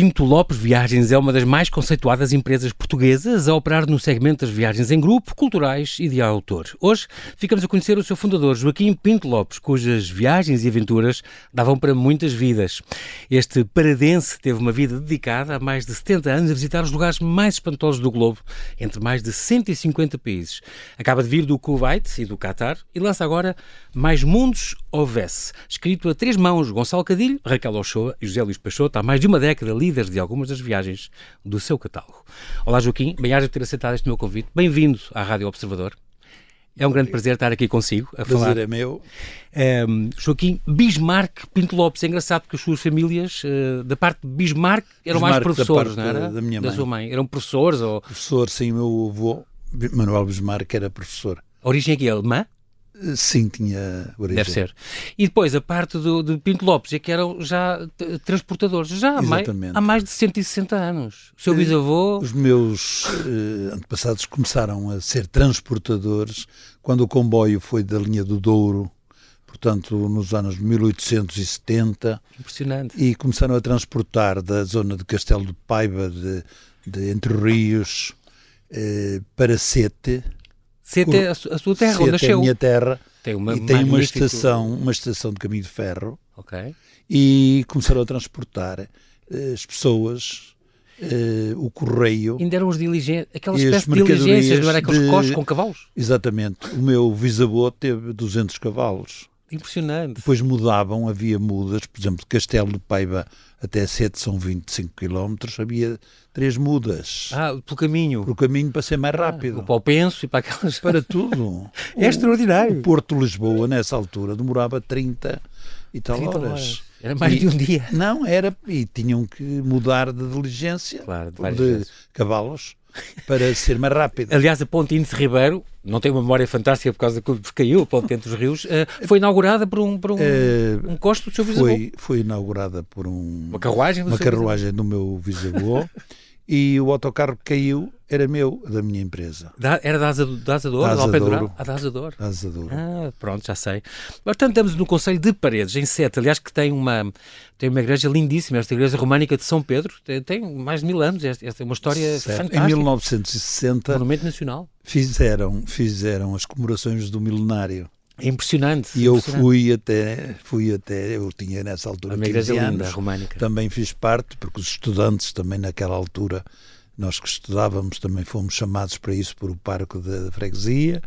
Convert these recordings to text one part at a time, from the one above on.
Pinto Lopes Viagens é uma das mais conceituadas empresas portuguesas a operar no segmento das viagens em grupo, culturais e de autor. Hoje ficamos a conhecer o seu fundador, Joaquim Pinto Lopes, cujas viagens e aventuras davam para muitas vidas. Este paradense teve uma vida dedicada há mais de 70 anos a visitar os lugares mais espantosos do globo, entre mais de 150 países. Acaba de vir do Kuwait e do Qatar e lança agora Mais Mundos Houvesse, escrito a três mãos, Gonçalo Cadilho, Raquel Ochoa e José Luís Peixoto, há mais de uma década líderes de algumas das viagens do seu catálogo. Olá Joaquim, bem-aja por ter aceitado este meu convite. Bem-vindo à Rádio Observador. É um grande prazer estar aqui consigo a prazer falar. é meu. Um, Joaquim Bismarck Pinto Lopes. É engraçado porque as suas famílias, uh, da parte de Bismarck, eram Bismarck mais professores, da não era? Da, minha mãe. Da sua mãe. Eram professores ou... Professor, sim, meu avô, Manuel Bismarck, era professor. A origem aqui é alemã? Sim, tinha origem. Deve ser. E depois a parte do, de Pinto Lopes é que eram já transportadores, já há mais, há mais, de 160 anos. O seu bisavô. Os meus eh, antepassados começaram a ser transportadores quando o comboio foi da linha do Douro, portanto, nos anos 1870. Impressionante. E começaram a transportar da zona de Castelo de Paiva, de, de Entre Rios, eh, para Sete Sete é a sua terra, onde nasceu. a minha terra. Tem uma e tem magnífico... uma estação, uma estação de caminho de ferro. Ok. E começaram a transportar uh, as pessoas, uh, o correio. Ainda eram os diligentes, aquela espécie de diligências, não era aqueles de... com cavalos? Exatamente. O meu bisavô teve 200 cavalos. Impressionante. Depois mudavam, havia mudas, por exemplo, de Castelo de Paiva até Sete são 25 km, havia três mudas. Ah, pelo caminho. Pelo caminho para ser mais rápido. Ah, para o penso e para aquelas... Para tudo. é o, extraordinário. O Porto de Lisboa, nessa altura, demorava 30 e tal 30 horas. horas. Era mais e, de um dia. Não, era, e tinham que mudar de diligência, claro, de, de cavalos, para ser mais rápido. Aliás, a Ponte Índice Ribeiro, não tem uma memória fantástica por causa que caiu, a Ponte entre os rios, foi inaugurada por um, por um, uh, um costo do seu bisavô. Foi, foi inaugurada por um, uma carruagem do, uma carruagem do meu bisavô e o autocarro caiu era meu, da minha empresa. Da, era da Asa, da Asador? Da Asador. Ah, da Asador. Da Asador. Ah, pronto, já sei. Portanto, estamos no Conselho de Paredes, em Sete, aliás, que tem uma, tem uma igreja lindíssima, esta igreja românica de São Pedro, tem, tem mais de mil anos, esta, esta é uma história certo. fantástica. Em 1960, Monumento Nacional. Fizeram, fizeram as comemorações do milenário. É impressionante. E eu impressionante. fui até, fui até, eu tinha nessa altura uma 15 igreja anos, linda, românica. também fiz parte, porque os estudantes também naquela altura, nós que estudávamos também fomos chamados para isso por o parque da freguesia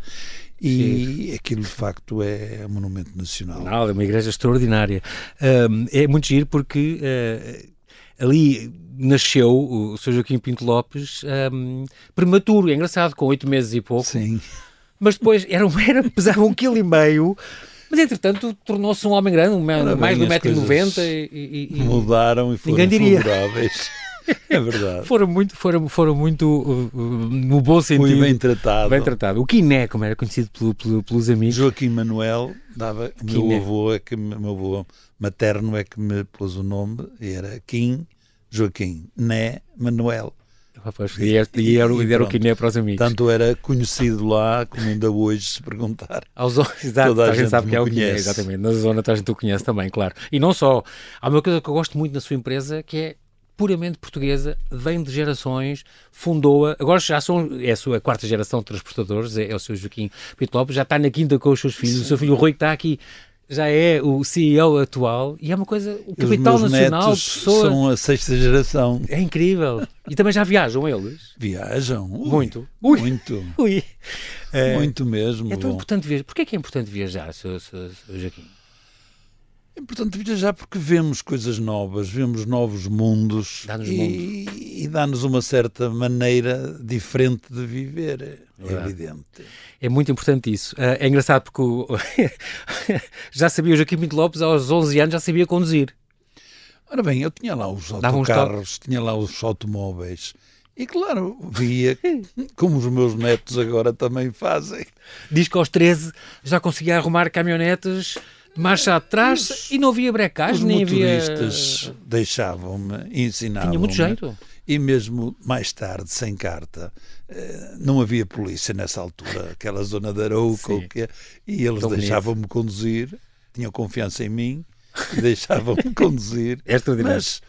e Sim. aquilo de facto é um monumento nacional. Não, é uma igreja extraordinária. Um, é muito giro porque uh, ali nasceu o Sr. Joaquim Pinto Lopes um, prematuro, é engraçado, com oito meses e pouco. Sim. Mas depois era, era, pesava um quilo e meio, mas entretanto tornou-se um homem grande, um, mais de 1,90m e, e, Mudaram e foram ninguém diria. favoráveis. É verdade. foram muito, foram, foram muito uh, uh, no bom sentido. Foi bem tratado. Bem tratado. O Quiné, como era conhecido pelo, pelo, pelos amigos. Joaquim Manuel dava. O meu avô é que meu avô materno é que me pôs o nome e era Kim Joaquim Né Manuel. E, era, e era, e era o Quiné para os amigos. Tanto era conhecido lá como ainda hoje se perguntar. Aos, exato, toda a, gente, sabe que é o Quiné, exatamente. Na zona toda a gente o conhece também, claro. E não só. Há uma coisa que eu gosto muito na sua empresa que é puramente portuguesa, vem de gerações, fundou-a, agora já são, é a sua quarta geração de transportadores, é, é o seu Joaquim Pinto Lopes, já está na quinta com os seus filhos, Sim. o seu filho Rui que está aqui já é o CEO atual e é uma coisa, o capital nacional, pessoa... são a sexta geração. É incrível. E também já viajam eles? Viajam. Ui, muito. Ui. Muito. Ui. É, muito mesmo. É tão importante viajar. Porquê é que é importante viajar, seu Joaquim? É importante viajar porque vemos coisas novas, vemos novos mundos dá e, e dá-nos uma certa maneira diferente de viver, é, Verdade. evidente. É muito importante isso. É engraçado porque o... já sabia o Joaquim Pinto Lopes aos 11 anos, já sabia conduzir. Ora bem, eu tinha lá os autocarros, tinha lá os automóveis e claro, via como os meus netos agora também fazem. Diz que aos 13 já conseguia arrumar caminhonetes marcha atrás e não havia brecagem, nem havia... Os motoristas deixavam-me, ensinavam Tinha muito jeito. E mesmo mais tarde, sem carta, não havia polícia nessa altura, aquela zona da Arouca, que e eles deixavam-me conduzir, tinham confiança em mim, e deixavam-me conduzir. É extraordinário. Mas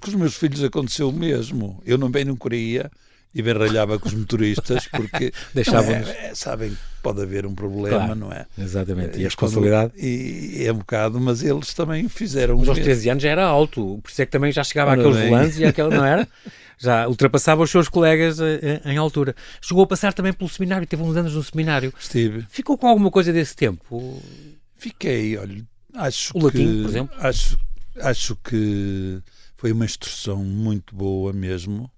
Com os meus filhos aconteceu o mesmo. Eu não bem não queria e bem ralhava com os motoristas porque deixavam é, é, sabem que pode haver um problema, claro, não é? Exatamente. E a responsabilidade. E, é um bocado, mas eles também fizeram. Mas aos 13 anos já era alto, por isso é que também já chegava àqueles volantes e aquele, não era? Já ultrapassava os seus colegas eh, eh, em altura. Chegou a passar também pelo seminário, teve uns anos no seminário. Estive. Ficou com alguma coisa desse tempo? Fiquei, olha, acho o que. latim, por exemplo? Acho, acho que foi uma instrução muito boa mesmo.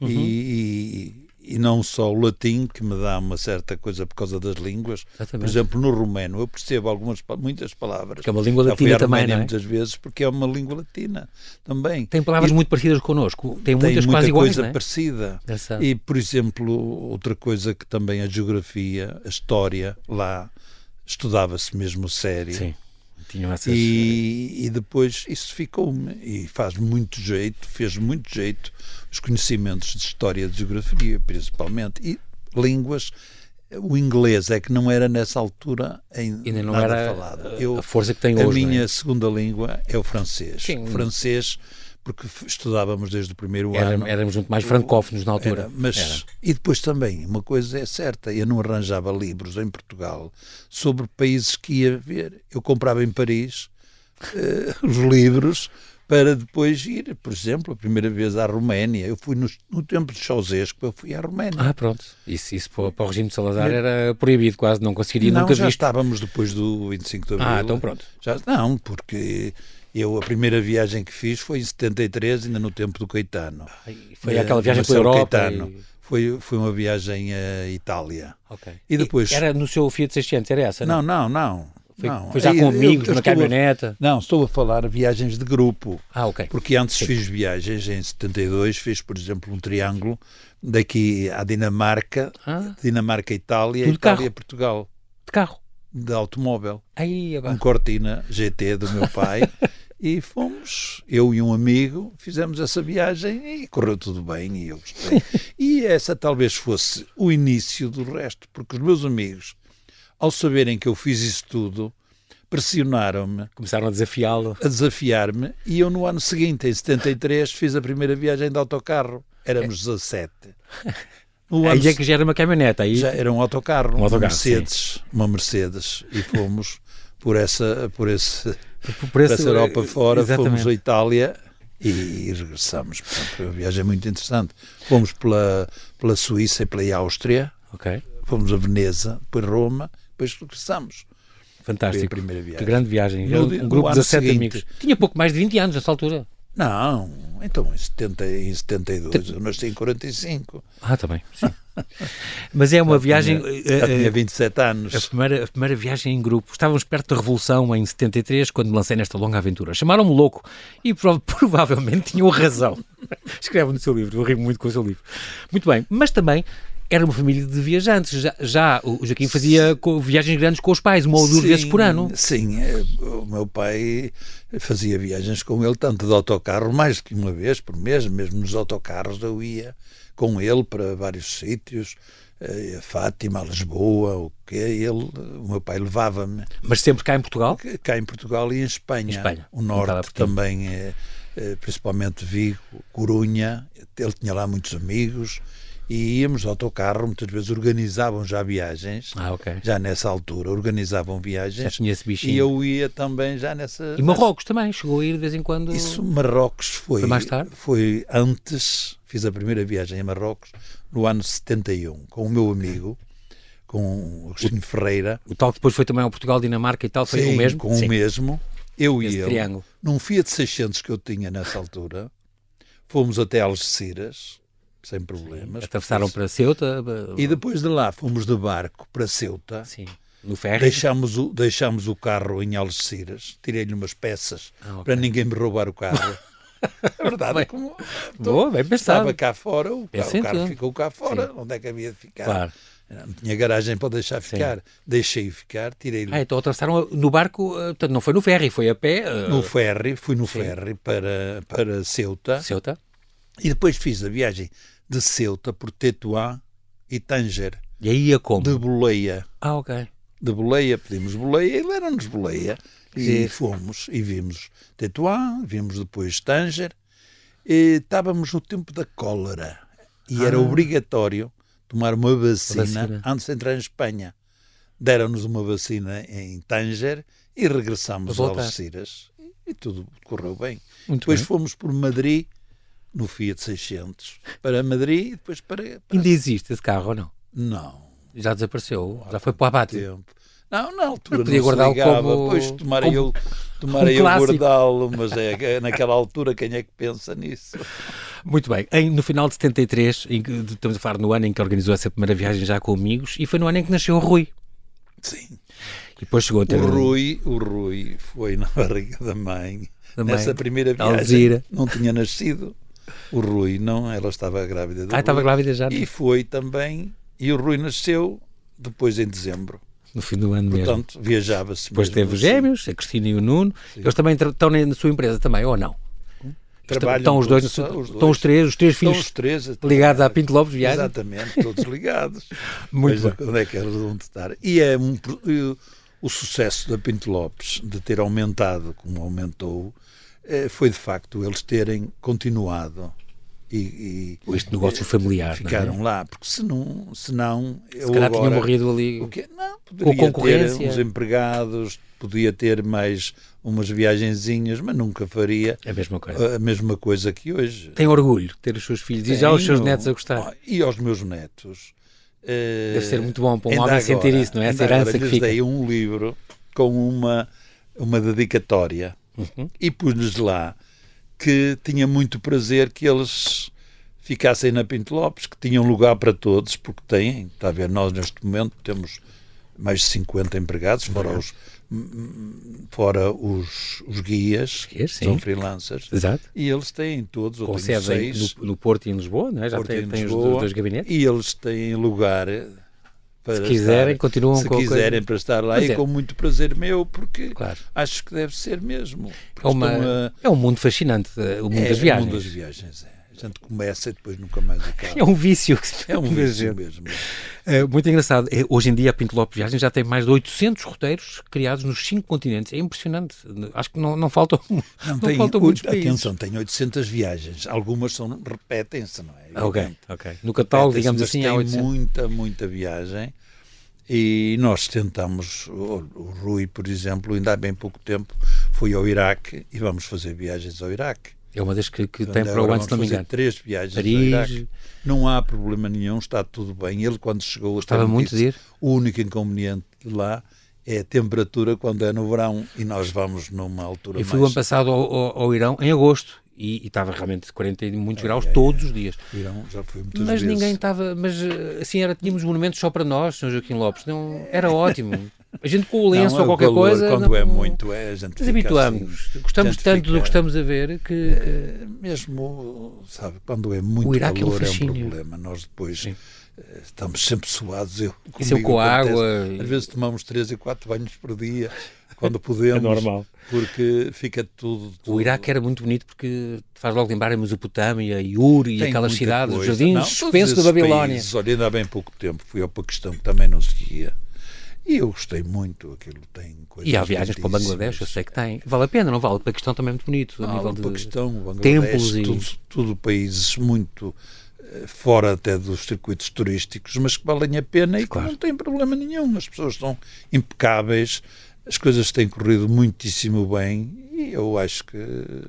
Uhum. E, e, não só o latim, que me dá uma certa coisa por causa das línguas. Exatamente. Por exemplo, no romeno, eu percebo algumas, muitas palavras. Que é uma língua latina também, não é? muitas vezes, porque é uma língua latina também. Tem palavras e, muito parecidas connosco, tem muitas tem quase iguais, coisa é? parecida. E, por exemplo, outra coisa que também a geografia, a história, lá estudava-se mesmo sério. Sim. Tinham essas... e, e depois isso ficou-me e faz muito jeito, fez muito jeito os conhecimentos de história de geografia, principalmente, e línguas. O inglês é que não era nessa altura ainda não nada era falado. Eu, a força que tem a hoje. A minha é? segunda língua é o francês. Sim. O francês porque estudávamos desde o primeiro era, ano. Éramos muito mais francófonos na altura. Era, mas, era. E depois também, uma coisa é certa, eu não arranjava livros em Portugal sobre países que ia ver. Eu comprava em Paris uh, os livros para depois ir, por exemplo, a primeira vez à Roménia. Eu fui no, no tempo de Ceausescu, eu fui à Roménia. Ah, pronto. Isso, isso para, para o regime de Salazar era proibido, quase não conseguiria não, nunca já visto. estávamos depois do 25 de Abril. Ah, então pronto. Já, não, porque eu, a primeira viagem que fiz foi em 73, ainda no tempo do Caetano. Foi aquela viagem pela Europa? Caetano. E... Foi, foi uma viagem à Itália. Ok. E depois... Era no seu Fiat 600, era essa? Não, não, não. Foi, não. foi já com amigos, eu, eu na caminhoneta? A, não, estou a falar viagens de grupo. Ah, ok. Porque antes Sim. fiz viagens, em 72, fiz, por exemplo, um triângulo daqui à Dinamarca, ah. Dinamarca-Itália, Itália-Portugal. De carro? De automóvel. Aí, um Cortina GT do meu pai. e fomos, eu e um amigo, fizemos essa viagem e correu tudo bem e eu gostei. e essa talvez fosse o início do resto, porque os meus amigos, ao saberem que eu fiz isso tudo, pressionaram-me. Começaram a desafiá-lo. A desafiar-me e eu no ano seguinte, em 73, fiz a primeira viagem de autocarro. Éramos 17. No aí ano... é que já era uma caminhoneta. Aí... Já era um autocarro, um autocarro, Mercedes, sim. uma Mercedes. E fomos por essa, por esse por esse, essa Europa fora, exatamente. fomos à Itália e, e regressamos. Portanto, foi uma viagem muito interessante. Fomos pela, pela Suíça e pela Áustria, okay. fomos a Veneza, depois Roma, depois regressamos. Fantástico. Que grande viagem. No, um grupo de 17 seguinte, amigos. Tinha pouco mais de 20 anos nessa altura. Não, então em, 70, em 72, Te... eu nasci em 45. Ah, também, sim. Mas é uma já viagem. Tinha, já tinha 27 anos. A primeira, a primeira viagem em grupo. Estávamos perto da Revolução em 73, quando lancei nesta longa aventura. Chamaram-me louco e prov provavelmente tinham razão. Escreve no seu livro, eu rio muito com o seu livro. Muito bem, mas também era uma família de viajantes. Já, já o Joaquim fazia viagens grandes com os pais, uma ou duas sim, vezes por ano. Sim, é, o meu pai fazia viagens com ele, tanto de autocarro, mais do que uma vez por mês, mesmo nos autocarros eu ia com ele para vários sítios, eh, a Fátima, a Lisboa, o que ele, o meu pai levava-me. Mas sempre cá em Portugal? Cá em Portugal e em Espanha. Em Espanha. O norte também, é, principalmente Vigo, Corunha, ele tinha lá muitos amigos e íamos de autocarro, muitas vezes organizavam já viagens, ah, okay. já nessa altura, organizavam viagens. Já esse bichinho. E eu ia também já nessa... E Marrocos nessa... também, chegou a ir de vez em quando... Isso, Marrocos foi... Foi mais tarde? Foi antes, fiz a primeira viagem a Marrocos no ano 71, com o meu amigo, com o Agostinho Ferreira. O tal que depois foi também ao Portugal, Dinamarca e tal, foi Sim, o mesmo? com Sim. o mesmo. Eu Esse e ele, triângulo. num Fiat 600 que eu tinha nessa altura, fomos até Algeciras, sem problemas. Atravessaram para Ceuta. E depois de lá fomos de barco para Ceuta. Sim. No ferro. Deixámos o, deixámos o carro em Algeciras, tirei-lhe umas peças ah, okay. para ninguém me roubar o carro. É verdade, bem, como boa, bem pensado. estava cá fora, o, carro, o carro ficou cá fora, Sim. onde é que havia de ficar? Claro. Não tinha garagem para deixar ficar. Deixei ficar, tirei-lhe. Ah, então atravessaram no barco, eh, portanto, não foi no ferry, foi a pé? Uh... No ferry, fui no Sim. ferry para, para Ceuta. Ceuta. E depois fiz a viagem de Ceuta por Tetuán e Tanger. E aí ia como? De boleia. Ah, ok. De boleia, pedimos boleia e leram-nos boleia. E Sim. fomos e vimos Tetuán, vimos depois Tanger E estávamos no tempo da cólera e era Ah. obrigatório tomar uma vacina, Vacina. antes de entrar em Espanha. Deram-nos uma vacina em Tanger e regressámos a. Algeciras. E tudo correu bem. Muito depois bem. fomos por Madrid, no Fiat 600, para Madrid e depois para... para... Ainda existe esse carro ou não? Não. Já desapareceu, já foi para o abate. tempo. Não, na altura Eu podia guardá-lo como- depois tomara como eu, tomara um eu guardá-lo, mas é, é naquela altura quem é que pensa nisso? Muito bem. Em- no final de 73, em estamos a falar no ano em que organizou essa primeira viagem já com amigos, e foi no ano em que nasceu o Rui. Sim. E depois chegou a ter O Rui, o Rui foi na barriga da mãe. Da mãe. Nessa primeira viagem Alzira. não tinha nascido. O Rui não, ela estava grávida do Ah, estava Rui. grávida já E foi também, e o Rui nasceu depois em dezembro. no fim do ano mesmo. Portanto, viajava-se Depois teve os assim. gêmeos, a Cristina e o Nuno. Eles também estão na sua empresa também, ou não? Trabalham estão os dois, seu- os estão dois. os três, os três Estão filhos os três ligados à. Pinto Lopes Viagem. Exatamente, todos ligados. Muito Veja bem. onde é que eles vão estar. E é um, o, sucesso da Pinto Lopes de ter aumentado como aumentou foi de facto eles terem continuado e, e Este negócio familiar, é? ficaram lá, porque se não, se não eu Se calhar agora, tinha morrido ali. o quê? Não, Com poderia ter uns empregados, podia ter mais umas viagenzinhas, mas nunca faria É a mesma coisa. a mesma coisa que hoje. Tem orgulho de ter os seus filhos e já os seus Tenho. netos a gostar. E aos meus netos. eh, Deve ser muito bom para um homem sentir agora- isso, não é? Essa herança agora que fica. dei um livro com uma, uma dedicatória Uhum. e pus-lhes lá que tinha muito prazer que eles ficassem na Pinto Lopes, que tinham lugar para todos, porque têm, está a ver, nós neste momento temos mais de 50 empregados, fora os, fora os, os guias, Guias, são freelancers, Exato. e eles têm todos, em- seis, no, no Porto e em Lisboa, não é? Já Porto tem, em tem os Lisboa, dois, dois gabinetes. E eles têm lugar para Se quiserem, estar, continuam se quiserem coisa. para estar lá Mas e é. com muito prazer meu, porque Claro. acho que deve ser mesmo. É, uma, a- é um mundo fascinante, eh, o mundo é, das o viagens. mundo das viagens. É. Gente começa e depois nunca mais acaba. É um vício. que se É um vício mesmo. É muito engraçado. É, hoje em dia a Pinto Lopes Viagens já tem mais de 800 roteiros criados nos cinco continentes. É impressionante. Acho que não, não faltam, não tem, faltam muitos países. atenção, tem 800 viagens. Algumas são repetem-se, não é? Ok, ok. No catálogo, digamos assim, há 800. muita, muita viagem. E nós tentamos, o, o Rui, por exemplo, ainda há bem pouco tempo, foi ao Iraque e vamos fazer viagens ao Iraque. É uma das que, que tem para o ano, se não me engano. três viagens Paris. ao Iraque. Não há problema nenhum, está tudo bem. Ele, quando chegou, me muito disse, de. O único inconveniente de lá é a temperatura quando é no verão e nós vamos numa altura Eu fui o ano passado ao, ao- ao Irão em agosto e, e estava realmente 40 e muitos graus é, todos os dias. Irão, já fui muitas Mas vezes. ninguém estava. Mas eh, assim, era, tínhamos monumentos só para nós, São Joaquim Lopes. Não, era ótimo. A gente com o lenço Não, ou é o qualquer calor, coisa. Quando não- é muito, é a gente Nos habituamos. assim, Gostamos tanto do fica- que estamos a ver que. que- É, mesmo, sabe, quando é muito O Iraque é calor é um problema. Nós depois Sim. eh, estamos sempre suados. Eu, Isso com acontece. água e- Às vezes tomamos três e quatro banhos por dia, quando podemos. É normal. Porque fica tudo... tudo O Iraque era muito bonito porque te faz logo lembrar a Mesopotâmia e Ur e tem aquelas muita cidades, os coisa. jardins Não, todos suspensos da Babilónia. países, olha, ainda há bem pouco tempo fui ao Paquistão, que também não seguia. E eu gostei muito, aquilo tem coisas E há viagens para o Bangladesh, eu sei que tem. Vale a pena, não vale? O Paquistão também é muito bonito. a Ah, nível o de... Paquistão, o templos e- tudo, tudo países muito eh, fora até dos circuitos turísticos, mas que valem a pena e Claro. que não tem problema nenhum. As pessoas são impecáveis, as coisas têm corrido muitíssimo bem e eu acho que.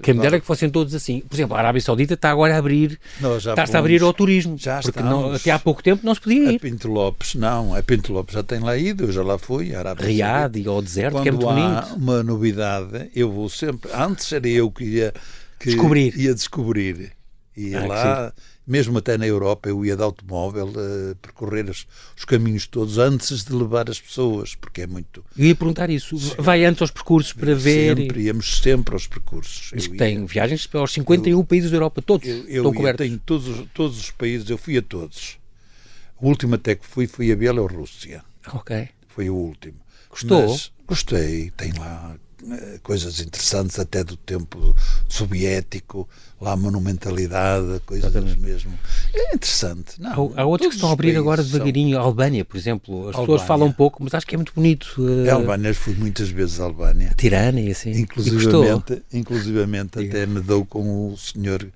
Quem me dera que fossem todos assim. Por exemplo, a Arábia Saudita está agora a abrir, está-se a abrir ao turismo. Já porque não- até há pouco tempo não se podia A ir. Pinto Lopes, não, a Pinto Lopes já tem lá ido, eu já lá fui, a Arábia. Riad e ao deserto, Quando que é muito há bonito. uma novidade, eu vou sempre. Antes era eu que ia que Descobrir. Ia descobrir. Ia Ah, lá, mesmo até na Europa, eu ia de automóvel eh, percorrer os, os caminhos todos antes de levar as pessoas, porque é muito. Eu ia perguntar isso. Vai antes aos percursos para ver. Sempre, íamos sempre aos percursos. Diz Eu que ia- tem viagens para os 51 países da Europa, todos Eu, eu estão ia, cobertos. tenho todos, os- todos os países, eu fui a todos. O último até que fui foi a Bielorrússia. Ok. Foi o último. Gostou? Mas gostei. Tem lá coisas interessantes até do tempo soviético, lá a monumentalidade, coisas Exatamente. mesmo. É interessante. Não, há, há outros que estão a abrir agora devagarinho. São... A Albânia, por exemplo. As Albânia. pessoas falam um pouco, mas acho que é muito bonito. Uh... A Albânia, fui muitas vezes à Albânia. Tirana e assim. Inclusivamente, inclusivamente até me dou com o senhor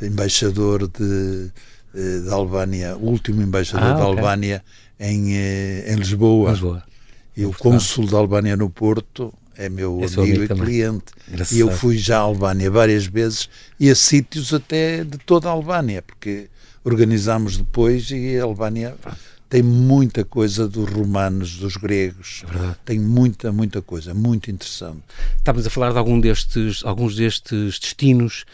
embaixador de, eh, de Albânia, o último embaixador ah, da okay. Albânia em, em Lisboa. Lisboa. E o cônsul da Albânia no Porto é meu é amigo e cliente. Engraçado. E eu fui já à Albânia várias vezes e a sítios até de toda a Albânia, porque organizámos depois e a Albânia tem muita coisa dos romanos, dos gregos. É tem muita, muita coisa, muito interessante. Estávamos a falar de algum destes, alguns destes destinos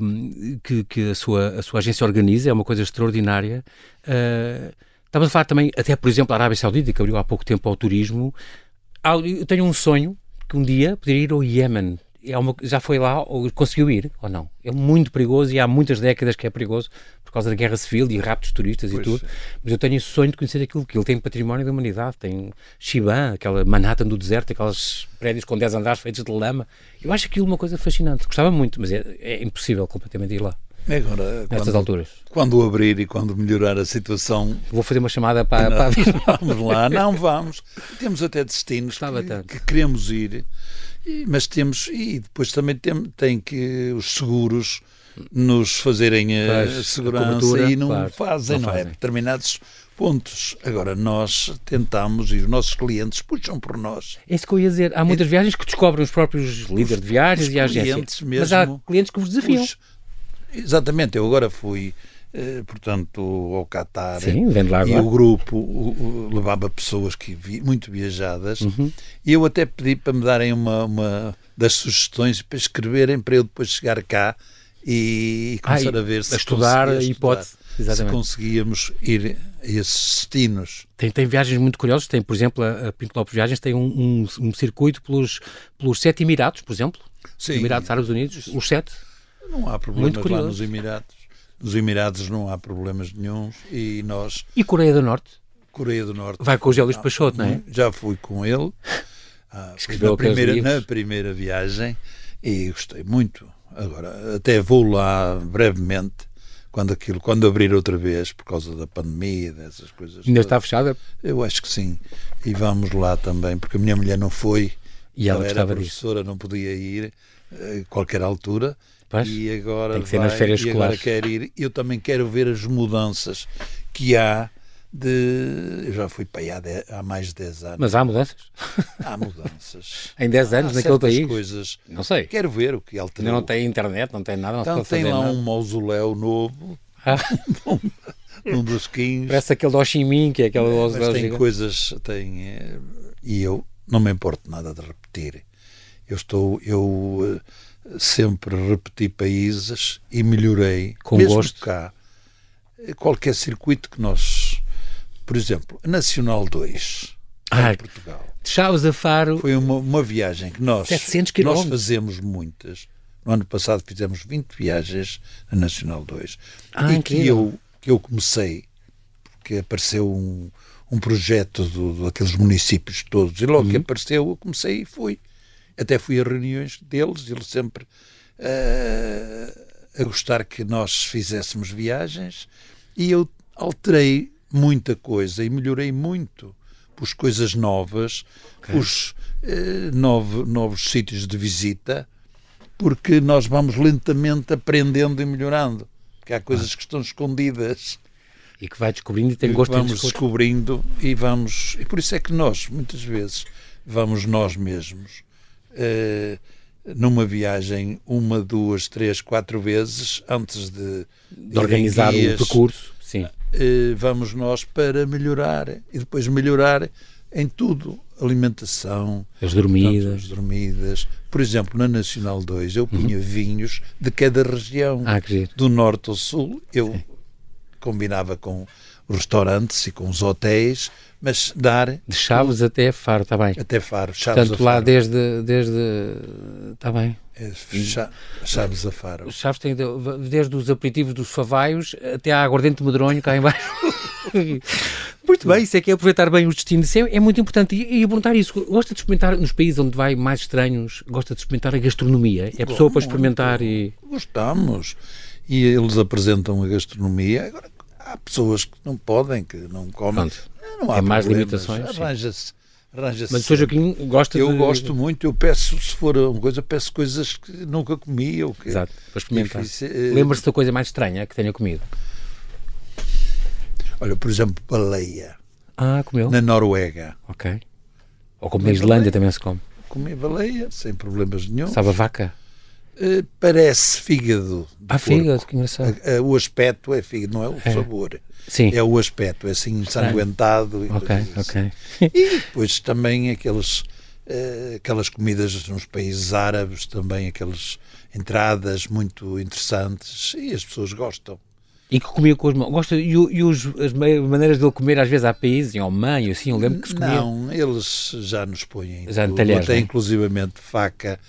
um, que, que a, sua, a sua agência organiza, é uma coisa extraordinária. Uh, Estamos a falar também, até por exemplo, a Arábia Saudita, que abriu há pouco tempo ao turismo. Eu tenho um sonho que um dia poderia ir ao Iémen. É uma, já foi lá, ou conseguiu ir, ou não? É muito perigoso e há muitas décadas que é perigoso por causa da guerra civil e raptos turistas pois. e tudo. Mas eu tenho esse sonho de conhecer aquilo que ele tem património da humanidade. Tem Shiban, aquela Manhattan do deserto, aqueles prédios com 10 andares feitos de lama. Eu acho aquilo uma coisa fascinante. Gostava muito, mas é, é impossível completamente ir lá. Agora, Nestas quando, alturas. Quando abrir e quando melhorar a situação. Vou fazer uma chamada para. Não, para... Vamos lá, não vamos. Temos até destinos que, que, queremos ir, mas temos. E depois também tem, tem que os seguros nos fazerem a, a segurança a e não claro, fazem, não, não é? Determinados pontos. Agora, nós tentamos e os nossos clientes puxam por nós. É isso que eu ia dizer. Há muitas é, viagens que descobrem os próprios líderes de viagens e agências. Mesmo, mas há clientes que vos desafiam. Os, Exatamente, eu agora fui, eh, portanto, ao Qatar Sim, vendo lá agora. e o grupo o, o, levava pessoas que vi, muito viajadas uhum. e eu até pedi para me darem uma, uma das sugestões para escreverem para eu depois chegar cá e, começar ah, a ver se a estudar a hipótese. Se conseguíamos ir a esses destinos. Tem, tem viagens muito curiosas. Tem, por exemplo, a, a Pinto Lopes Viagens tem um, um, um, circuito pelos, pelos sete Emirados, por exemplo. Sim. Emirados Árabes Unidos, os sete. Não há problemas lá nos Emirados. Nos Emirados não há problemas nenhums e nós... E Coreia do Norte? Coreia do Norte. Vai com o Gélios Pachoto, não é? Já fui com ele. Ah, na, primeira, na primeira viagem e gostei muito. Agora, até vou lá brevemente quando aquilo, quando abrir outra vez por causa da pandemia, dessas coisas. Ainda está fechada? Eu acho que sim. E vamos lá também, porque a minha mulher não foi. E ela, ela era professora, disso. não podia ir a qualquer altura Pois, e agora tem que ser vai, nas férias e escolares. agora quer ir. Eu também quero ver as mudanças que há de. Eu já fui para aí há, de... há mais de 10 anos. Mas há mudanças? Há mudanças. em 10 anos há naquele país? coisas. Não sei. Quero ver o que alterou. Ainda não tem internet, não tem nada. Não então tem lá nada. um mausoléu novo. Ah. um dos 15. Parece aquele do Minh, que é aquele é, Mas tem coisas. Tem, eh, e eu não me importo nada de repetir. Eu estou. Eu sempre repeti países e melhorei. Com mesmo gosto. cá. Qualquer circuito que nós. Por exemplo, Nacional 2, ah, em Portugal. De Chaves a Faro. Foi uma, uma viagem que nós, 700 nós fazemos muitas. No ano passado fizemos 20 viagens na Nacional 2. Ah, e que eu, que eu comecei, porque apareceu um, um projeto do, daqueles municípios todos, e logo uhum. que apareceu eu comecei e fui. Até fui a reuniões deles, eles sempre uh, a gostar que nós fizéssemos viagens e eu alterei muita coisa e melhorei muito. Pus coisas novas, okay. pus uh, novo, novos sítios de visita, porque nós vamos lentamente aprendendo e melhorando. Porque há coisas ah. que estão escondidas e que vai descobrindo e tem gosto vamos de descobrindo e vamos e por isso é que nós muitas vezes vamos nós mesmos uh, numa viagem uma, duas, três, quatro vezes antes de, de organizar guias, o percurso. Sim. Uh, vamos nós para melhorar e depois melhorar em tudo. Alimentação, as dormidas. Portanto, as dormidas. Por exemplo, na Nacional 2 eu punha uhum. vinhos de cada região, ah, do norte ao sul. Eu Sim. combinava com restaurantes e com os hotéis mas dar... De Chaves até Faro, está bem. Até Faro, Chaves Portanto, lá desde... desde está bem. É, Chaves a Faro. Chaves tem desde os aperitivos dos favaios até à aguardente de medronho cá em baixo. muito bem, isso é que é aproveitar bem o destino. Isso é, é muito importante. E, e perguntar isso, gosta de experimentar nos países onde vai mais estranhos, gosta de experimentar a gastronomia? É pessoa Bom, para experimentar e... Gostamos. E eles apresentam a gastronomia. Agora, há pessoas que não podem, que não comem. Não há é mais limitações. Arranja-se arranja-se. Mas o Sr. Joaquim gosta eu de... Eu gosto muito, eu peço, se for uma coisa, peço coisas que nunca comi. Ou que Exato, para experimentar. Uh... Lembra-se da coisa mais estranha que tenha comido? Olha, por exemplo, baleia. Ah, comeu? Na Noruega. Ok. Ou como na Islândia também se come. Comi baleia, sem problemas nenhum. Sabe a vaca? Uh, parece fígado. Ah, fígado, que engraçado. O aspecto é fígado, não é o é. sabor. Sim. É o aspecto, é assim ensanguentado. Ok, ok. E depois também aqueles, uh, aquelas comidas nos países árabes, também aquelas entradas muito interessantes e as pessoas gostam. E que comia com as mãos. Gosta, e, e os, as maneiras de ele comer às vezes há países, em Oman, assim, eu lembro que se comia. Não, eles já nos põem. Já tudo, talheres, até inclusivamente faca,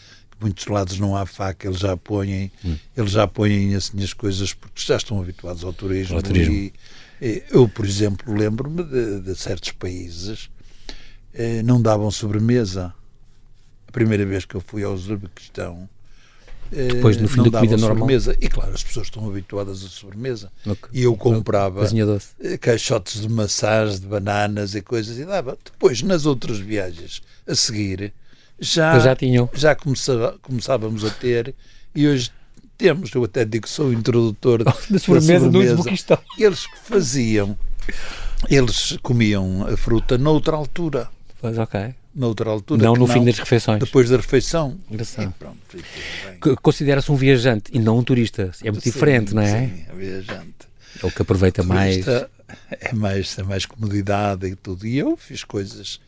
muitos lados não há faca, eles já põem, hum. eles já põem assim as coisas porque já estão habituados ao turismo. Ao turismo. E, eu, por exemplo, lembro-me de, de, certos países eh, não davam sobremesa. A primeira vez que eu fui ao Uzbequistão, eh, depois no fim da comida normal. E claro, as pessoas estão habituadas a sobremesa. E eu comprava eh, caixotes de maçãs, de bananas e coisas e dava. Depois, nas outras viagens a seguir, já, já, tinham. já começava, começávamos a ter e hoje temos, eu até digo que sou o introdutor da sobremesa, no Uzbequistão. Eles faziam, eles comiam a fruta noutra altura. Pois, ok. Noutra altura. Não no não, fim das refeições. Depois da refeição. Engraçado. Considera-se um viajante e não um turista. É muito sim, diferente, não é? Sim, é viajante. É o que aproveita mais. É mais. É mais comodidade e tudo. E eu fiz coisas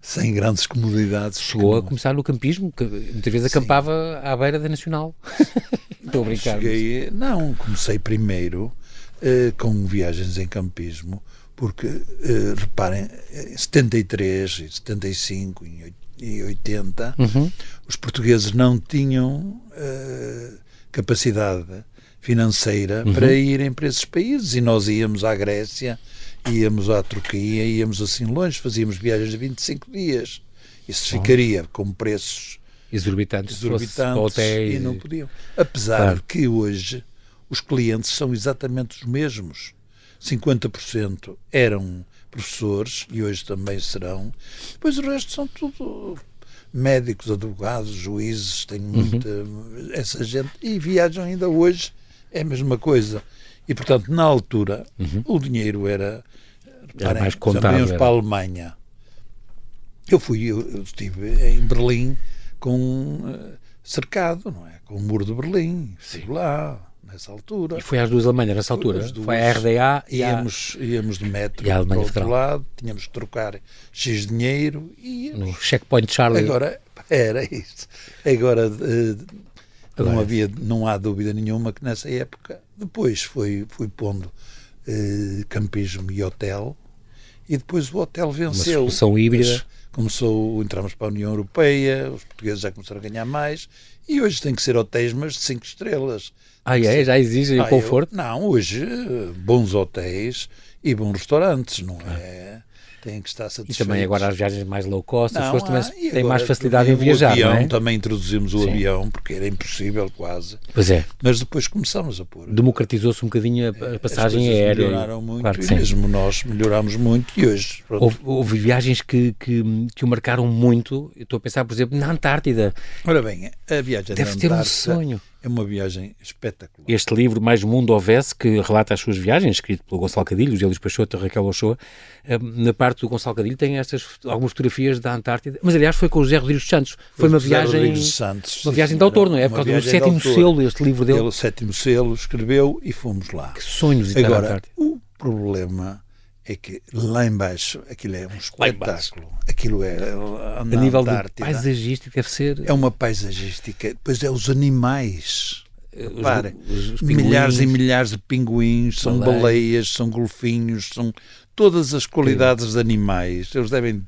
sem grandes comodidades. Chegou a começar no campismo, que muitas vezes acampava à beira da Nacional. Estou a brincar. Cheguei, não, comecei primeiro uh, com viagens em campismo, porque, uh, reparem, em 73, 75 e 80, uhum. os portugueses não tinham uh, capacidade financeira uhum. para irem para esses países e nós íamos à Grécia íamos à Turquia, íamos assim longe, fazíamos viagens de 25 dias. Isso ficaria com preços exorbitantes, exorbitantes hotéis... e não podiam. Apesar claro. que hoje os clientes são exatamente os mesmos. 50% eram professores e hoje também serão. Depois o resto são tudo médicos, advogados, juízes, tem uhum. muita uhum. essa gente e viajam ainda hoje é a mesma coisa. E, portanto, na altura, uhum. o dinheiro era. Reparem, mais contável. para a Alemanha. Eu fui, eu estive em Berlim com uh, cercado, não é? Com o muro de Berlim. Estive lá, nessa altura. E foi às duas Alemanhas nessa altura? Duas, foi a RDA e íamos, a... íamos de metro e a Alemanha para o outro lado, tínhamos que trocar X dinheiro e... No checkpoint Charlie. Agora, era isso. Agora... Uh, não, havia, não há dúvida nenhuma que nessa época, depois foi, fui pondo eh, campismo e hotel, e depois o hotel venceu. Uma solução híbrida. Começou, entramos para a União Europeia, os portugueses já começaram a ganhar mais, e hoje tem que ser hotéis, mas de 5 estrelas. Ah, é? Já exige ah, conforto? Eu, não, hoje bons hotéis e bons restaurantes, não ah. é? Têm que estar satisfeitos. E também agora as viagens mais low cost, não, as pessoas também têm mais facilidade em viajar, avião, é? Também introduzimos o Sim. avião, porque era impossível quase. Pois é. Mas depois começamos a pôr. Democratizou-se um bocadinho a passagem aérea. melhoraram muito claro e mesmo nós melhorámos muito e hoje... Houve, houve, viagens que, que, que o marcaram muito. Eu estou a pensar, por exemplo, na Antártida. Ora bem, a viagem Deve ter um sonho. É uma viagem espetacular. Este livro, Mais Mundo Houvesse, que relata as suas viagens, escrito pelo Gonçalo Cadilho, José Luís Peixoto e Raquel Ochoa, eh, na parte do Gonçalo Cadilho tem estas algumas fotografias da Antártida, mas aliás foi com o José Rodrigues Santos. Foi, foi uma viagem Santos, uma viagem de autor, não é? Por causa do sétimo selo, este livro dele. Ele, o sétimo selo, escreveu e fomos lá. Que sonho visitar Agora, a Antártida. o problema é que lá embaixo aquilo é um espetáculo. Aquilo é a nível Antártida, de paisagística deve ser. É uma paisagística. Depois é os animais. Repare, milhares e milhares de pinguins, são baleias. baleias, são golfinhos, são todas as qualidades de animais. Eles devem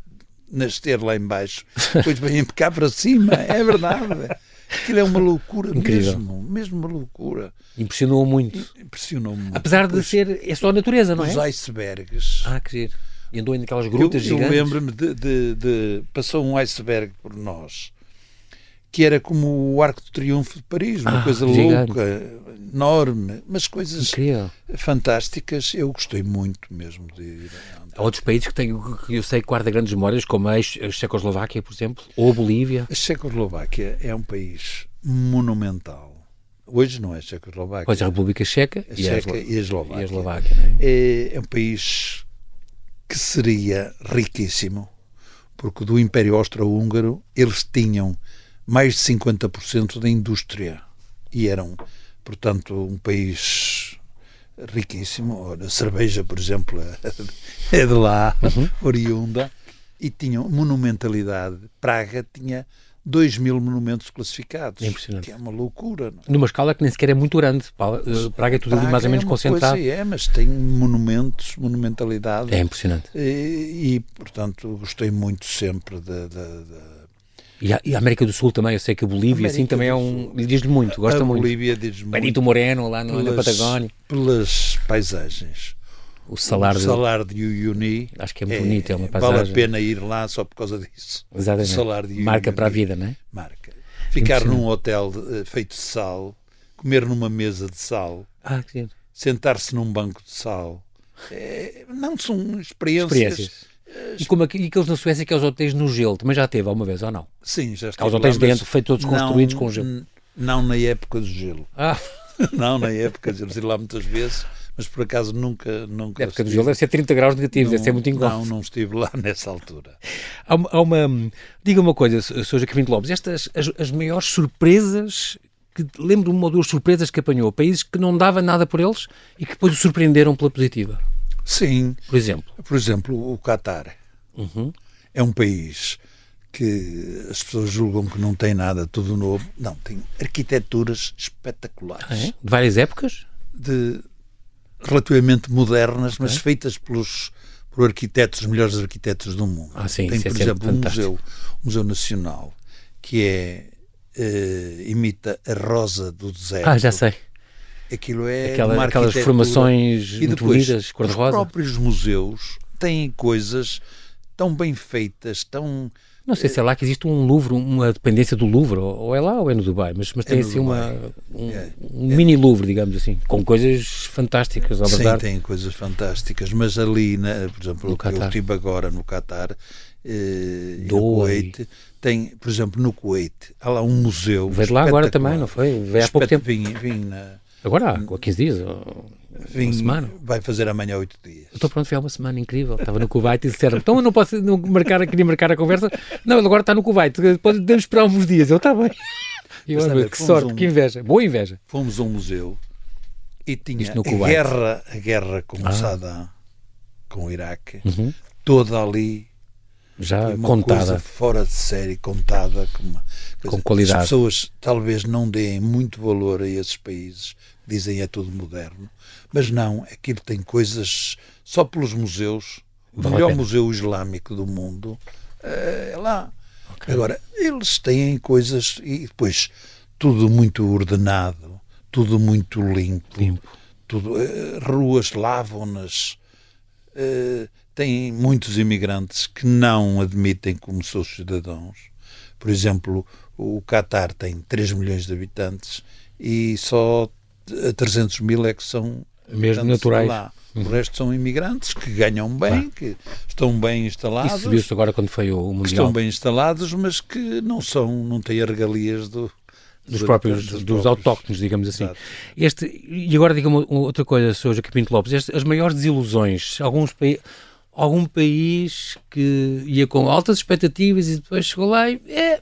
nascer lá embaixo, depois vêm cá para cima, é verdade. Aquilo é uma loucura Incrível. mesmo, mesmo uma loucura. Impressionou muito. Impressionou muito. Apesar de ser, é só a natureza, não é? Os icebergs. Ah, que giro. E andou naquelas grutas eu, gigantes. Eu lembro-me de, de, de, Passou um iceberg por nós que era como o Arco de Triunfo de Paris, uma ah, coisa gigante. louca, enorme, mas coisas Incrível. fantásticas. Eu gostei muito mesmo de ir. Há outros países que, têm, que eu sei que guarda grandes memórias, como a Checoslováquia, por exemplo, ou a Bolívia. A Checoslováquia é um país monumental. Hoje não é a Checoslováquia. Pois a República Checa, a Checa e, a Eslováquia. E a Eslováquia é? É, é um país que seria riquíssimo, porque do Império Austro-Húngaro eles tinham mais de 50% da indústria e eram, portanto, um país riquíssimo. A cerveja, por exemplo, é de lá, uhum. oriunda, e tinham monumentalidade. Praga tinha 2 mil monumentos classificados. É impressionante. Que é uma loucura. Não? É? Numa escala que nem sequer é muito grande. Eh, Praga é tudo Praga mais ou menos é concentrado. Coisa, é, mas tem monumentos, monumentalidade. É impressionante. E, e portanto, gostei muito sempre da. E a, e a, América do Sul também, eu sei que a Bolívia, assim, também é um. Diz-lhe muito, gosta a muito. A Bolívia diz-lhe muito. Benito Moreno, lá no, pelas, na Patagónia. Pelas paisagens. O salário, o salário de Uyuni. Acho que é muito é, bonito, é uma paisagem. Vale a pena ir lá só por causa disso. Exatamente. O salário de Marca para a vida, não é? Marca. Ficar num hotel uh, feito de sal, comer numa mesa de sal, ah, sentar-se num banco de sal. É, não são experiências. experiências e, como aqui, aqueles na Suécia que é os hotéis no gelo, também já teve alguma vez ou não? Sim, já esteve. Os hotéis lá, dentro, feitos todos construídos com gelo. Não na época do gelo. Ah. não na época, já ir lá muitas vezes, mas por acaso nunca. nunca a época do gelo deve ser 30 graus negativos, não, deve ser muito incómodo. Não, não estive lá nessa altura. Há uma. Há uma diga uma coisa, Sr. Joaquim Lopes, estas as, as maiores surpresas que lembro uma ou duas surpresas que apanhou, países que não dava nada por eles e que depois o surpreenderam pela positiva. Sim. Por exemplo. Por exemplo, o Qatar. Uhum. É um país que as pessoas julgam que não tem nada, tudo novo. Não, tem arquiteturas espetaculares. Ah, é? De várias épocas? De relativamente modernas, mas Sim. feitas pelos por arquitetos, os melhores arquitetos do mundo. Ah, sim, tem, por é exemplo, um museu, um museu nacional que é uh, imita a rosa do deserto. Ah, já sei. Aquilo é Aquela, aquelas formações e depois, bonitas, cor-de-rosa. Os próprios museus têm coisas tão bem feitas, tão. Não sei se é lá que existe um Louvre, uma dependência do Louvre, ou é lá ou é no Dubai, mas, mas é tem assim uma, um, é, um é. mini Louvre, digamos assim, com coisas fantásticas, verdade. Sim, tem coisas fantásticas, mas ali, na, por exemplo, no eu estive agora no Qatar, eh, no Kuwait, tem, por exemplo, no Kuwait, há lá um museu. Veio lá agora também, não foi? Veio há pouco tempo. Vim, vim na, agora, há 15 dias. Ou... Vim, uma semana. Vai fazer amanhã oito dias. Estou pronto, foi uma semana incrível. Estava no Kuwait e disseram, então eu não posso não marcar, queria marcar a conversa. Não, ele agora está no Kuwait, podemos esperar uns dias. Eu, está bem. E eu, que sorte, um, que inveja, boa inveja. Fomos a um museu e tinha a guerra, a guerra com ah. o Saddam, com o Iraque, uhum. toda ali já uma contada. fora de série, contada com, uma, com qualidade. As pessoas talvez não deem muito valor a esses países, dizem é tudo moderno, mas não, aquilo tem coisas só pelos museus, o melhor museu islâmico do mundo eh, é lá. Okay. Agora, eles têm coisas e depois tudo muito ordenado, tudo muito limpo, limpo. Tudo, uh, ruas lavam-nas. Uh, tem muitos imigrantes que não admitem como seus cidadãos. Por exemplo, o Qatar tem 3 milhões de habitantes e só 300 mil é que são mesmo naturais. Lá. O resto são imigrantes que ganham bem, que estão bem instalados. Isso viu-se agora quando foi o Mundial. Que estão bem instalados, mas que não são, não têm as regalias do, dos próprios, dos, dos autóctones, digamos assim. Este, e agora diga-me outra coisa, Sr. Joaquim Pinto Lopes, este, as maiores desilusões, alguns países algum país que ia com altas expectativas e depois chegou lá e é,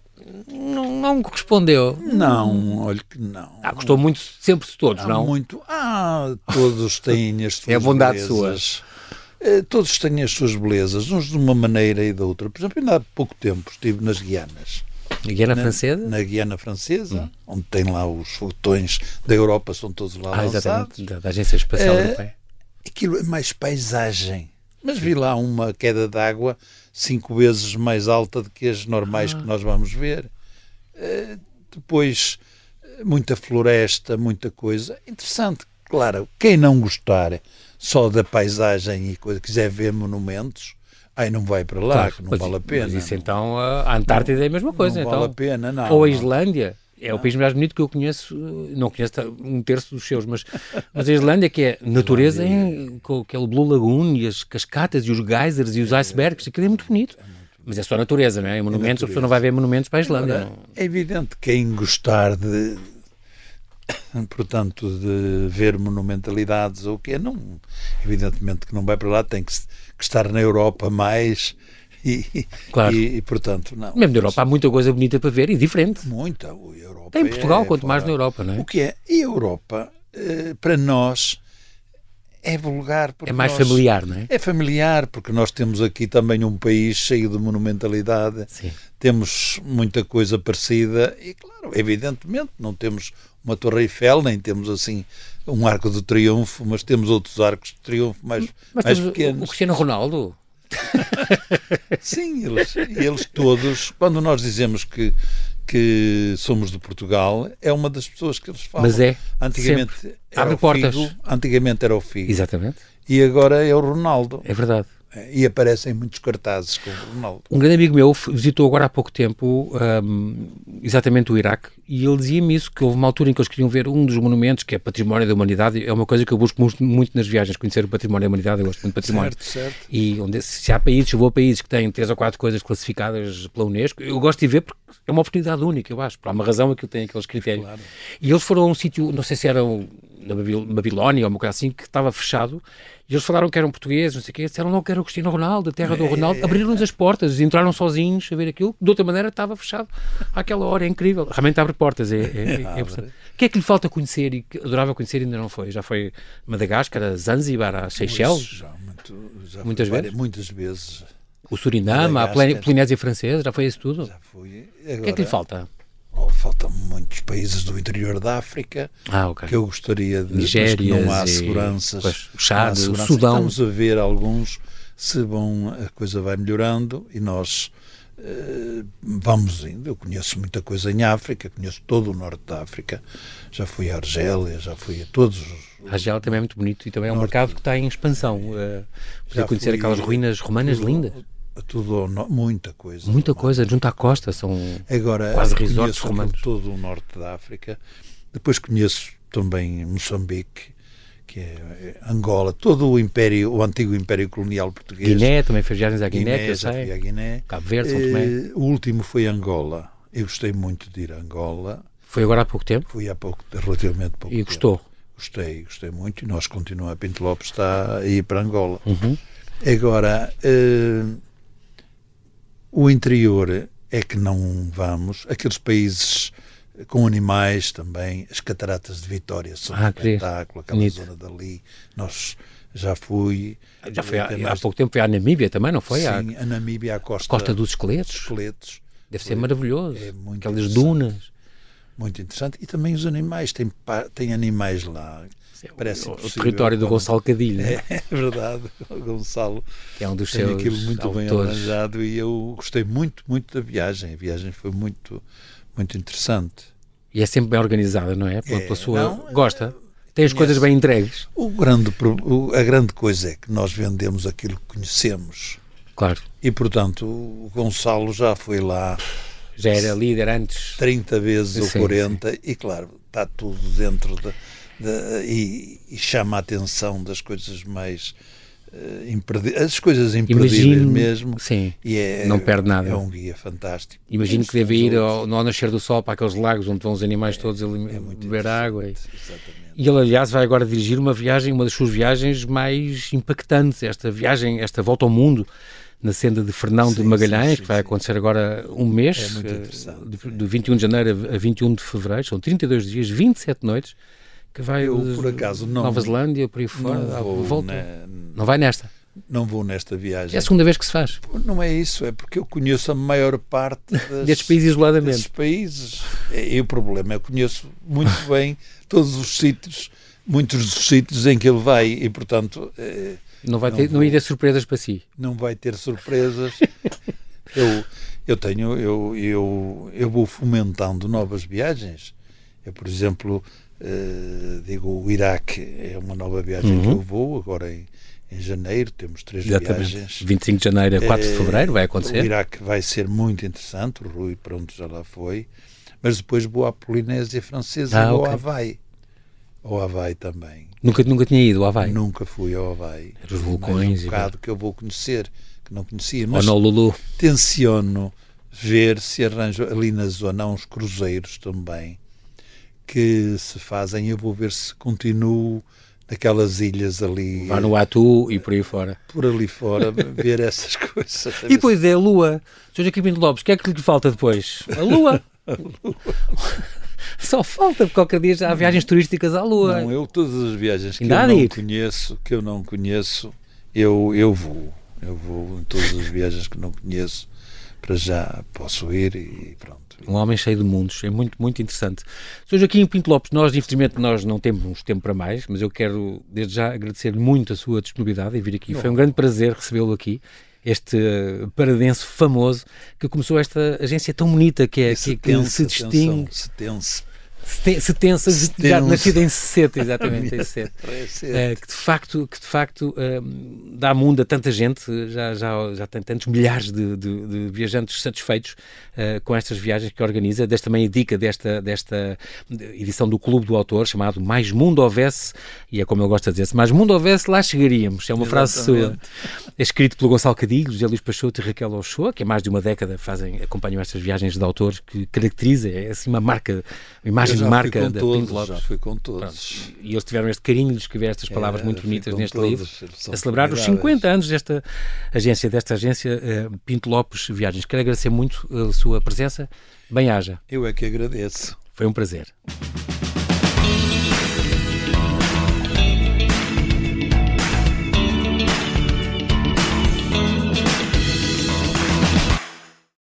não, não correspondeu. Não, olha que não. Ah, gostou muito sempre de todos, Há não? Muito. Ah, todos têm as suas É a bondade belezas. sua. Eh, todos têm as suas belezas, uns de uma maneira e da outra. Por exemplo, ainda há pouco tempo estive nas Guianas. Na Guiana na, Francesa? Na Guiana Francesa, hum. onde tem lá os foguetões da Europa, são todos lá ah, lançados. Da, da Agência Espacial é, Europeia. Aquilo é mais paisagem. Mas vi lá uma queda d'água cinco vezes mais alta do que as normais ah. que nós vamos ver. Uh, Depois, muita floresta, muita coisa. Interessante. Claro, quem não gostar só da paisagem e coisa, quiser ver monumentos, aí não vai para lá, claro, que não vale a pena. Mas isso então, a Antártida não, é a mesma coisa. Não então. vale a pena, não. Ou a Islândia. É o país mais bonito que eu conheço, não conheço um terço dos seus, mas, mas a Islândia, que é natureza, em, com aquele Blue Lagoon e as cascatas e os geysers e os icebergs, aquilo é muito bonito. É muito mas é só natureza, não é? Monumentos, é a pessoa não vai ver monumentos para a Islândia. Agora, é evidente que quem gostar de, portanto, de ver monumentalidades ou o quê, não, evidentemente que não vai para lá, tem que, que estar na Europa mais e, claro. e, e, portanto, não. Mesmo na Europa há muita coisa bonita para ver e diferente. Muita. A Europa Tem em Portugal, é, quanto mais na Europa, não é? O que é? E a Europa, eh, para nós, é vulgar. é mais nós, familiar, não é? É familiar, porque nós temos aqui também um país cheio de monumentalidade, Sim. temos muita coisa parecida e, claro, evidentemente, não temos uma Torre Eiffel, nem temos assim um arco de triunfo, mas temos outros arcos de triunfo mais, mas mais pequenos. O Cristiano Ronaldo. Sim, eles, eles todos, quando nós dizemos que que somos de Portugal, é uma das pessoas que eles falam. Mas é. Antigamente sempre. era Abre o portas. Figo, antigamente era o Figo. Exatamente. E agora é o Ronaldo. É verdade. E aparecem muitos cartazes com o Ronaldo. Um grande amigo meu visitou agora há pouco tempo um, exatamente o Iraque e ele dizia-me isso, que houve uma altura em que eles queriam ver um dos monumentos, que é património da humanidade, é uma coisa que eu busco muito, muito nas viagens, conhecer o património da humanidade, eu gosto muito de património. Certo, certo. E onde, se há países, eu vou a países que têm três ou quatro coisas classificadas pela Unesco, eu gosto de ver porque é uma oportunidade única, eu acho, por uma razão aquilo tem aqueles critérios. Claro. E eles foram a um sítio, não sei se era na Babilónia ou uma coisa assim, que estava fechado e eles falaram que eram portugueses, não sei o quê, disseram não que era o Cristiano Ronaldo, a terra do é. Ronaldo, abriram-nos as portas, entraram sozinhos a ver aquilo, de outra maneira estava fechado àquela hora, é incrível. Realmente abre portas, é, é, é. O que é que lhe falta conhecer e que adorava conhecer e ainda não foi? Já foi Madagascar, Zanzibar, a Seychelles? Já, muito, já muitas vezes? Várias, muitas vezes. O Suriname, a Polinésia Francesa, já foi isso tudo? Já fui. Agora, o que é que lhe falta? Faltam muitos países do interior da África ah, okay. que eu gostaria de Nigéria, não há seguranças. Pois, o Chad, o Sudão. Estamos a ver alguns se vão, a coisa vai melhorando e nós uh, vamos indo. Eu conheço muita coisa em África, conheço todo o norte da África. Já fui à Argélia, já fui a todos os. A Argélia também é muito bonito e também é um norte, mercado que está em expansão. Uh, já conhecer aquelas ruínas romanas lindas tudo muita coisa. Muita coisa, junto à costa, são Agora, quase resorts romanos. todo o norte da África. Depois conheço também Moçambique, que é Angola, todo o império, o antigo império colonial português. Guiné, também fez viagens à Guiné, Guiné que eu sei. Guiné. Cabo Verde, São Tomé. Eh, o último foi Angola. Eu gostei muito de ir a Angola. Foi agora há pouco tempo? Fui há pouco, relativamente pouco E gostou? Tempo. Gostei, gostei muito e nós continuamos, a Pinto Lopes está a ir para Angola. Uhum. Agora, uh, o interior é que não vamos. Aqueles países com animais também, as cataratas de Vitória são ah, um espetáculo, aquela Bonito. zona dali. Nós já fui. Já foi há, há, pouco tempo foi à Namíbia também, não foi? Sim, a Namíbia, a costa, costa dos esqueletos. esqueletos. Deve ser maravilhoso. É muito Aquelas dunas. Muito interessante. E também os animais, tem, tem animais lá Parece o, o território do Gonçalo Cadilho. É, é, verdade, o Gonçalo que é um dos tem seus aquilo muito autores. bem arranjado e eu gostei muito, muito da viagem. A viagem foi muito, muito interessante. E é sempre bem organizada, não é? Pela, é, pela sua. Não, gosta? Tem as coisas bem entregues. O grande, o, a grande coisa é que nós vendemos aquilo que conhecemos. Claro. E portanto, o Gonçalo já foi lá. Já era líder antes. 30 vezes sim, ou 40, sim. e claro, está tudo dentro da. De de, e, e, chama a atenção das coisas mais uh, as coisas imperdíveis Imagino, mesmo sim, e é, não perde nada. é um guia fantástico. Imagino que deve ir ao, no nascer do sol para aqueles lagos onde vão os animais é, todos ali é beber água e, e ele aliás vai agora dirigir uma viagem uma das suas viagens mais impactantes esta viagem esta volta ao mundo na senda de Fernão sim, de Magalhães, sim, sim, que vai acontecer agora um mês, é de, de 21 de janeiro a 21 de fevereiro, são 32 dias, 27 noites, que vai eu, por acaso, não, Nova Zelândia, por aí fora, não, volta. Na, não vai nesta? Não vou nesta viagem. É a segunda vez que se faz. Não é isso, é porque eu conheço a maior parte das, destes países isoladamente. Desses países. E o problema é eu conheço muito bem todos os sítios, muitos dos sítios em que ele vai e, portanto. Não vai não ter, vou, não ter surpresas para si. Não vai ter surpresas. eu Eu tenho, eu, eu, eu vou fomentando novas viagens. Eu, por exemplo, uh, digo, o Iraque é uma nova viagem uhum. que eu vou, agora em, em janeiro, temos três Exatamente. viagens. 25 de janeiro a 4 de eh, fevereiro vai acontecer. O Iraque vai ser muito interessante, o Rui pronto já lá foi, mas depois vou à Polinésia Francesa ah, e vou okay. ao Havaí. Ao Havaí também. Nunca, nunca tinha ido ao Havaí? Nunca fui ao Havaí. Os vulcões. Um bocado que eu vou conhecer, que não conhecia. Mas Honolulu. tenciono ver se arranjo ali na zona uns cruzeiros também que se fazem. Eu vou ver se continuo naquelas ilhas ali. Vanuatu e por aí fora. Por ali fora, ver essas coisas. E depois é a Lua. Sr. Joaquim Lopes, o que é que lhe falta depois? A Lua. a Lua. Só falta, porque qualquer dia já há viagens turísticas à Lua. Não, eu todas as viagens que Ainda eu não conheço, que eu não conheço, eu, eu vou. Eu vou em todas as viagens que não conheço, para já posso ir e pronto. Um homem cheio de mundos, é muito, muito interessante. Sr. Joaquim Pinto Lopes, nós infelizmente nós não temos tempo para mais, mas eu quero desde já agradecer muito a sua disponibilidade em vir aqui. Foi um grande prazer recebê-lo aqui este paradense famoso que começou esta agência tão bonita que é que, que se distingue. Se tense se tensa, já nascido em 60, exatamente, em 60. Uh, que de facto, que de facto uh, dá mundo a tanta gente, já, já, já tem tantos milhares de, de, de viajantes satisfeitos uh, com estas viagens que organiza. Desta também a dica desta, desta edição do Clube do Autor, chamado Mais Mundo Houvesse, e é como ele gosta de dizer, se mais mundo houvesse, lá chegaríamos. É uma frase sua. É escrito pelo Gonçalo Cadilho, José Luís Peixoto e Raquel Ochoa, que há mais de uma década fazem, acompanham estas viagens de autores, que caracteriza, é assim uma marca, uma imagem de marca da todos, Pinto Lopes. Já fui com todos. Pronto. E eles tiveram este carinho de escrever estas palavras é, muito bonitas neste todos, livro, a celebrar os 50 anos desta agência, desta agência uh, Pinto Lopes Viagens. Quero agradecer muito a sua presença. Bem-haja. Eu é que agradeço. Foi um prazer.